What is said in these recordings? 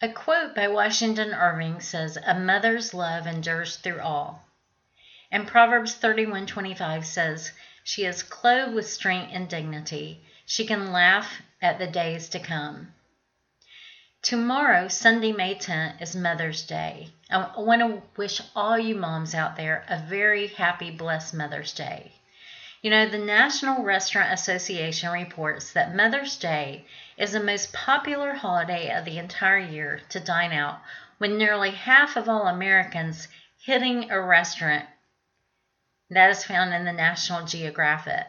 A quote by Washington Irving says, "A mother's love endures through all." And Proverbs 31:25 says, "She is clothed with strength and dignity; she can laugh at the days to come." Tomorrow, Sunday, May 10th, is Mother's Day. I want to wish all you moms out there a very happy, blessed Mother's Day. You know, the National Restaurant Association reports that Mother's Day is the most popular holiday of the entire year to dine out, with nearly half of all Americans hitting a restaurant. That is found in the National Geographic.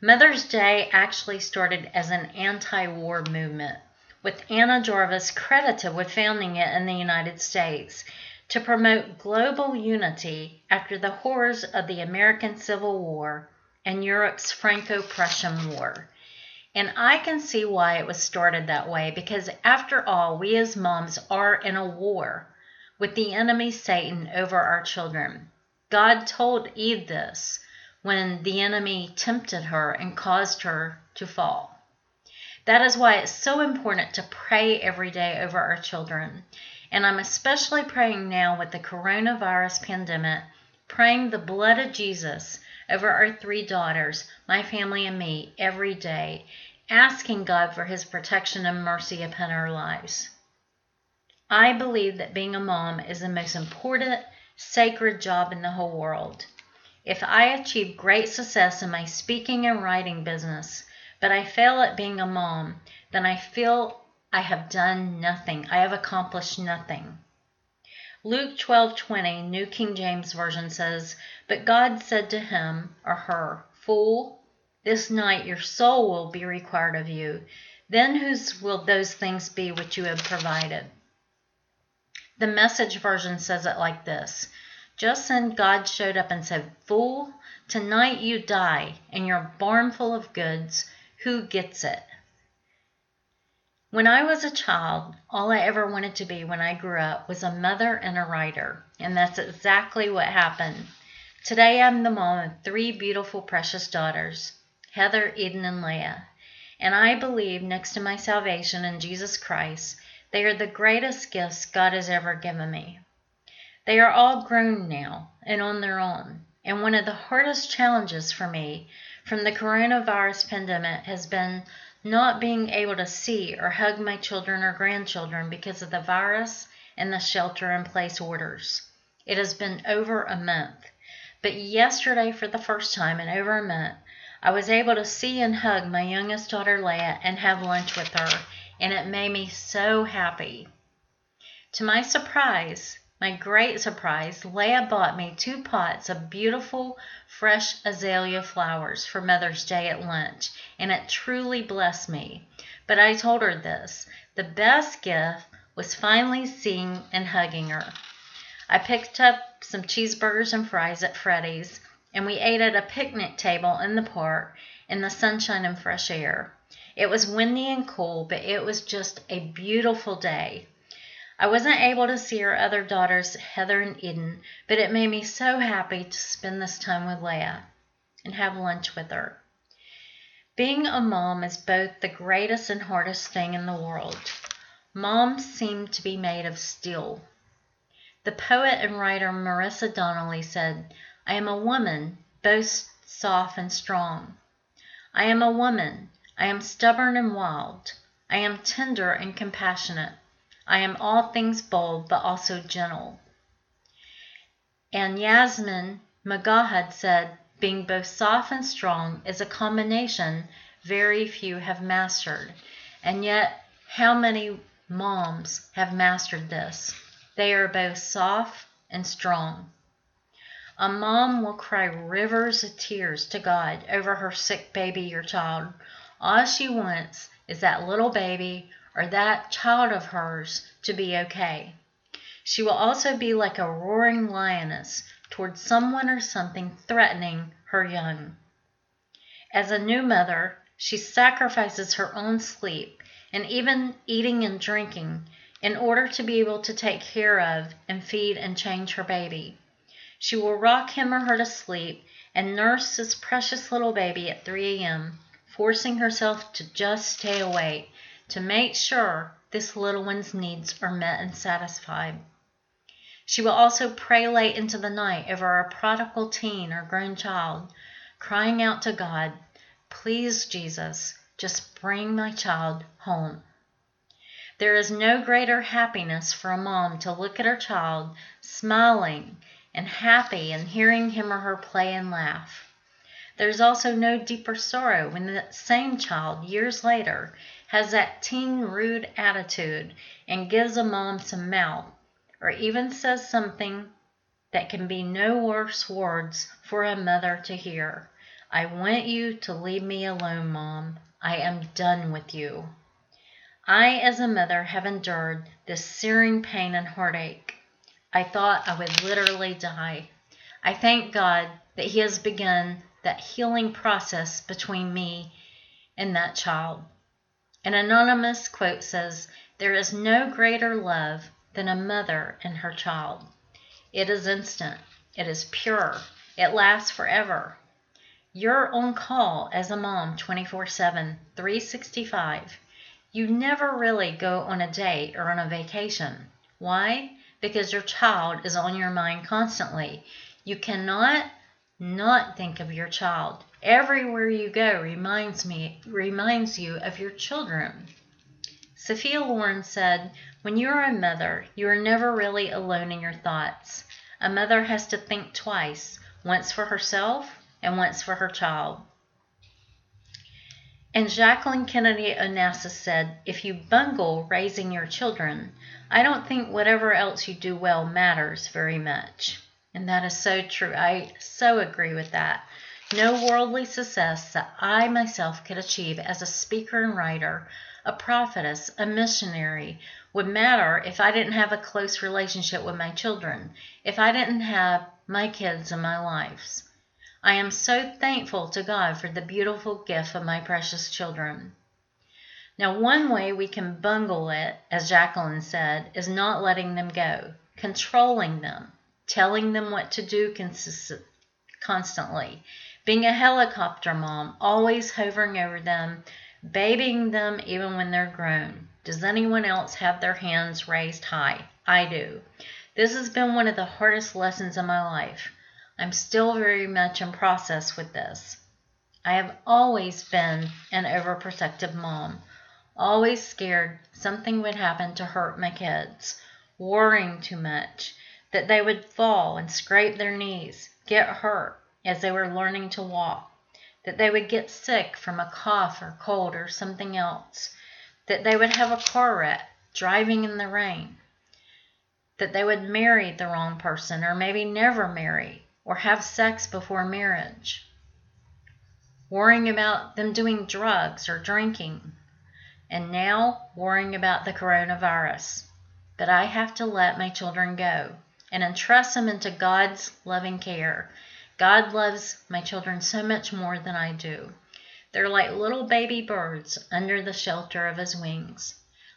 Mother's Day actually started as an anti war movement with Anna Jarvis credited with founding it in the United States to promote global unity after the horrors of the American Civil War and Europe's Franco Prussian War. And I can see why it was started that way because, after all, we as moms are in a war with the enemy Satan over our children. God told Eve this when the enemy tempted her and caused her to fall. That is why it's so important to pray every day over our children. And I'm especially praying now with the coronavirus pandemic, praying the blood of Jesus over our three daughters, my family, and me every day, asking God for his protection and mercy upon our lives. I believe that being a mom is the most important, sacred job in the whole world. If I achieve great success in my speaking and writing business, but I fail at being a mom, then I feel I have done nothing. I have accomplished nothing. Luke 12:20, New King James Version says, "But God said to him or her, Fool, this night your soul will be required of you. Then whose will those things be which you have provided?" The Message version says it like this: Just then God showed up and said, "Fool, tonight you die, and your barn full of goods who gets it? When I was a child, all I ever wanted to be when I grew up was a mother and a writer, and that's exactly what happened. Today I'm the mom of three beautiful, precious daughters Heather, Eden, and Leah. And I believe, next to my salvation in Jesus Christ, they are the greatest gifts God has ever given me. They are all grown now and on their own. And one of the hardest challenges for me from the coronavirus pandemic has been not being able to see or hug my children or grandchildren because of the virus and the shelter in place orders. It has been over a month. But yesterday, for the first time in over a month, I was able to see and hug my youngest daughter, Leah, and have lunch with her, and it made me so happy. To my surprise, my great surprise, Leah bought me two pots of beautiful, fresh azalea flowers for Mother's Day at lunch, and it truly blessed me. But I told her this the best gift was finally seeing and hugging her. I picked up some cheeseburgers and fries at Freddy's, and we ate at a picnic table in the park in the sunshine and fresh air. It was windy and cool, but it was just a beautiful day. I wasn't able to see our other daughters, Heather and Eden, but it made me so happy to spend this time with Leah and have lunch with her. Being a mom is both the greatest and hardest thing in the world. Moms seem to be made of steel. The poet and writer Marisa Donnelly said, I am a woman, both soft and strong. I am a woman. I am stubborn and wild. I am tender and compassionate. I am all things bold, but also gentle. And Yasmin Mogahed said, being both soft and strong is a combination very few have mastered. And yet, how many moms have mastered this? They are both soft and strong. A mom will cry rivers of tears to God over her sick baby or child. All she wants is that little baby or that child of hers to be okay. She will also be like a roaring lioness toward someone or something threatening her young. As a new mother, she sacrifices her own sleep and even eating and drinking in order to be able to take care of and feed and change her baby. She will rock him or her to sleep and nurse this precious little baby at 3 a.m., forcing herself to just stay awake to make sure this little one's needs are met and satisfied. She will also pray late into the night over a prodigal teen or grown child, crying out to God, Please, Jesus, just bring my child home. There is no greater happiness for a mom to look at her child smiling and happy and hearing him or her play and laugh. There is also no deeper sorrow when the same child, years later, has that teen rude attitude and gives a mom some mouth, or even says something that can be no worse words for a mother to hear. I want you to leave me alone, Mom. I am done with you. I, as a mother, have endured this searing pain and heartache. I thought I would literally die. I thank God that He has begun that healing process between me and that child. An anonymous quote says, There is no greater love than a mother and her child. It is instant, it is pure, it lasts forever. You're on call as a mom 24 7, 365. You never really go on a date or on a vacation. Why? Because your child is on your mind constantly. You cannot not think of your child. Everywhere you go reminds me reminds you of your children. Sophia Loren said, When you are a mother, you are never really alone in your thoughts. A mother has to think twice, once for herself and once for her child. And Jacqueline Kennedy Onassis said, If you bungle raising your children, I don't think whatever else you do well matters very much. And that is so true. I so agree with that. No worldly success that I myself could achieve as a speaker and writer, a prophetess, a missionary, would matter if I didn't have a close relationship with my children, if I didn't have my kids in my lives. I am so thankful to God for the beautiful gift of my precious children. Now, one way we can bungle it, as Jacqueline said, is not letting them go, controlling them, telling them what to do constantly, being a helicopter mom, always hovering over them, babying them even when they're grown. Does anyone else have their hands raised high? I do. This has been one of the hardest lessons in my life. I'm still very much in process with this. I have always been an overprotective mom, always scared something would happen to hurt my kids, worrying too much, that they would fall and scrape their knees, get hurt as they were learning to walk, that they would get sick from a cough or cold or something else, that they would have a car wreck driving in the rain, that they would marry the wrong person or maybe never marry or have sex before marriage, worrying about them doing drugs or drinking, and now worrying about the coronavirus. But I have to let my children go and entrust them into God's loving care. God loves my children so much more than I do. They're like little baby birds under the shelter of his wings.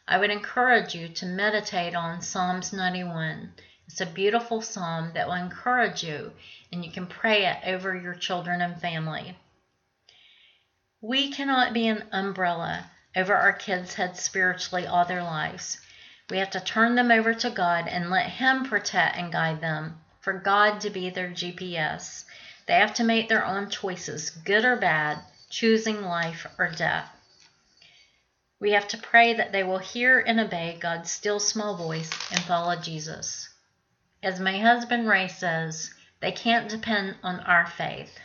I would encourage you to meditate on Psalms 91 it's a beautiful psalm that will encourage you, and you can pray it over your children and family. We cannot be an umbrella over our kids' heads spiritually all their lives. We have to turn them over to God and let Him protect and guide them, for God to be their GPS. They have to make their own choices, good or bad, choosing life or death. We have to pray that they will hear and obey God's still small voice and follow Jesus. As my husband Ray says, they can't depend on our faith.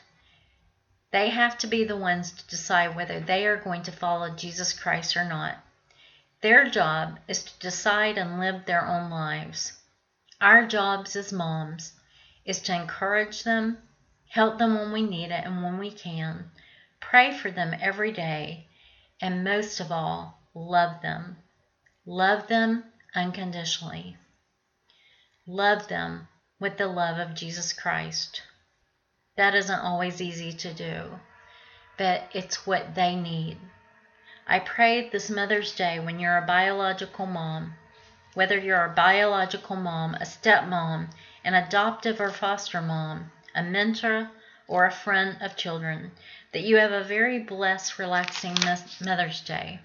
They have to be the ones to decide whether they are going to follow Jesus Christ or not. Their job is to decide and live their own lives. Our jobs as moms is to encourage them, help them when we need it and when we can, pray for them every day, and most of all, love them. Love them unconditionally. Love them with the love of Jesus Christ. That isn't always easy to do, but it's what they need. I pray this Mother's Day when you're a biological mom, whether you're a biological mom, a stepmom, an adoptive or foster mom, a mentor, or a friend of children, that you have a very blessed, relaxing Mother's Day,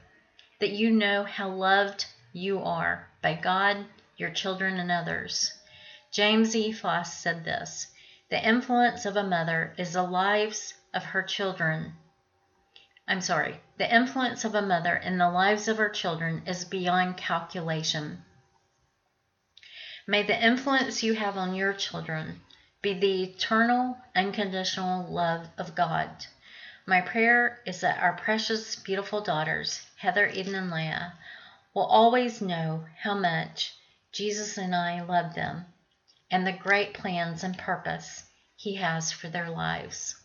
that you know how loved you are by God, your children, and others. James E. Faust said this The influence of a mother is the lives of her children. I'm sorry, the influence of a mother in the lives of her children is beyond calculation. May the influence you have on your children be the eternal, unconditional love of God. My prayer is that our precious, beautiful daughters, Heather, Eden, and Leah, will always know how much Jesus and I love them and the great plans and purpose He has for their lives.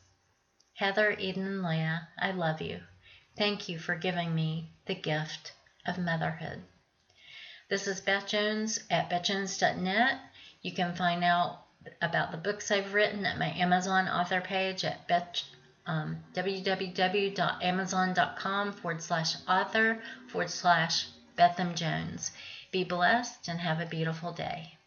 Heather, Eden, and Leah, I love you. Thank you for giving me the gift of motherhood. This is Beth Jones at bethjones.net. You can find out about the books I've written at my Amazon author page at beth, um, www.amazon.com forward slash author forward slash Betham Jones. Be blessed and have a beautiful day.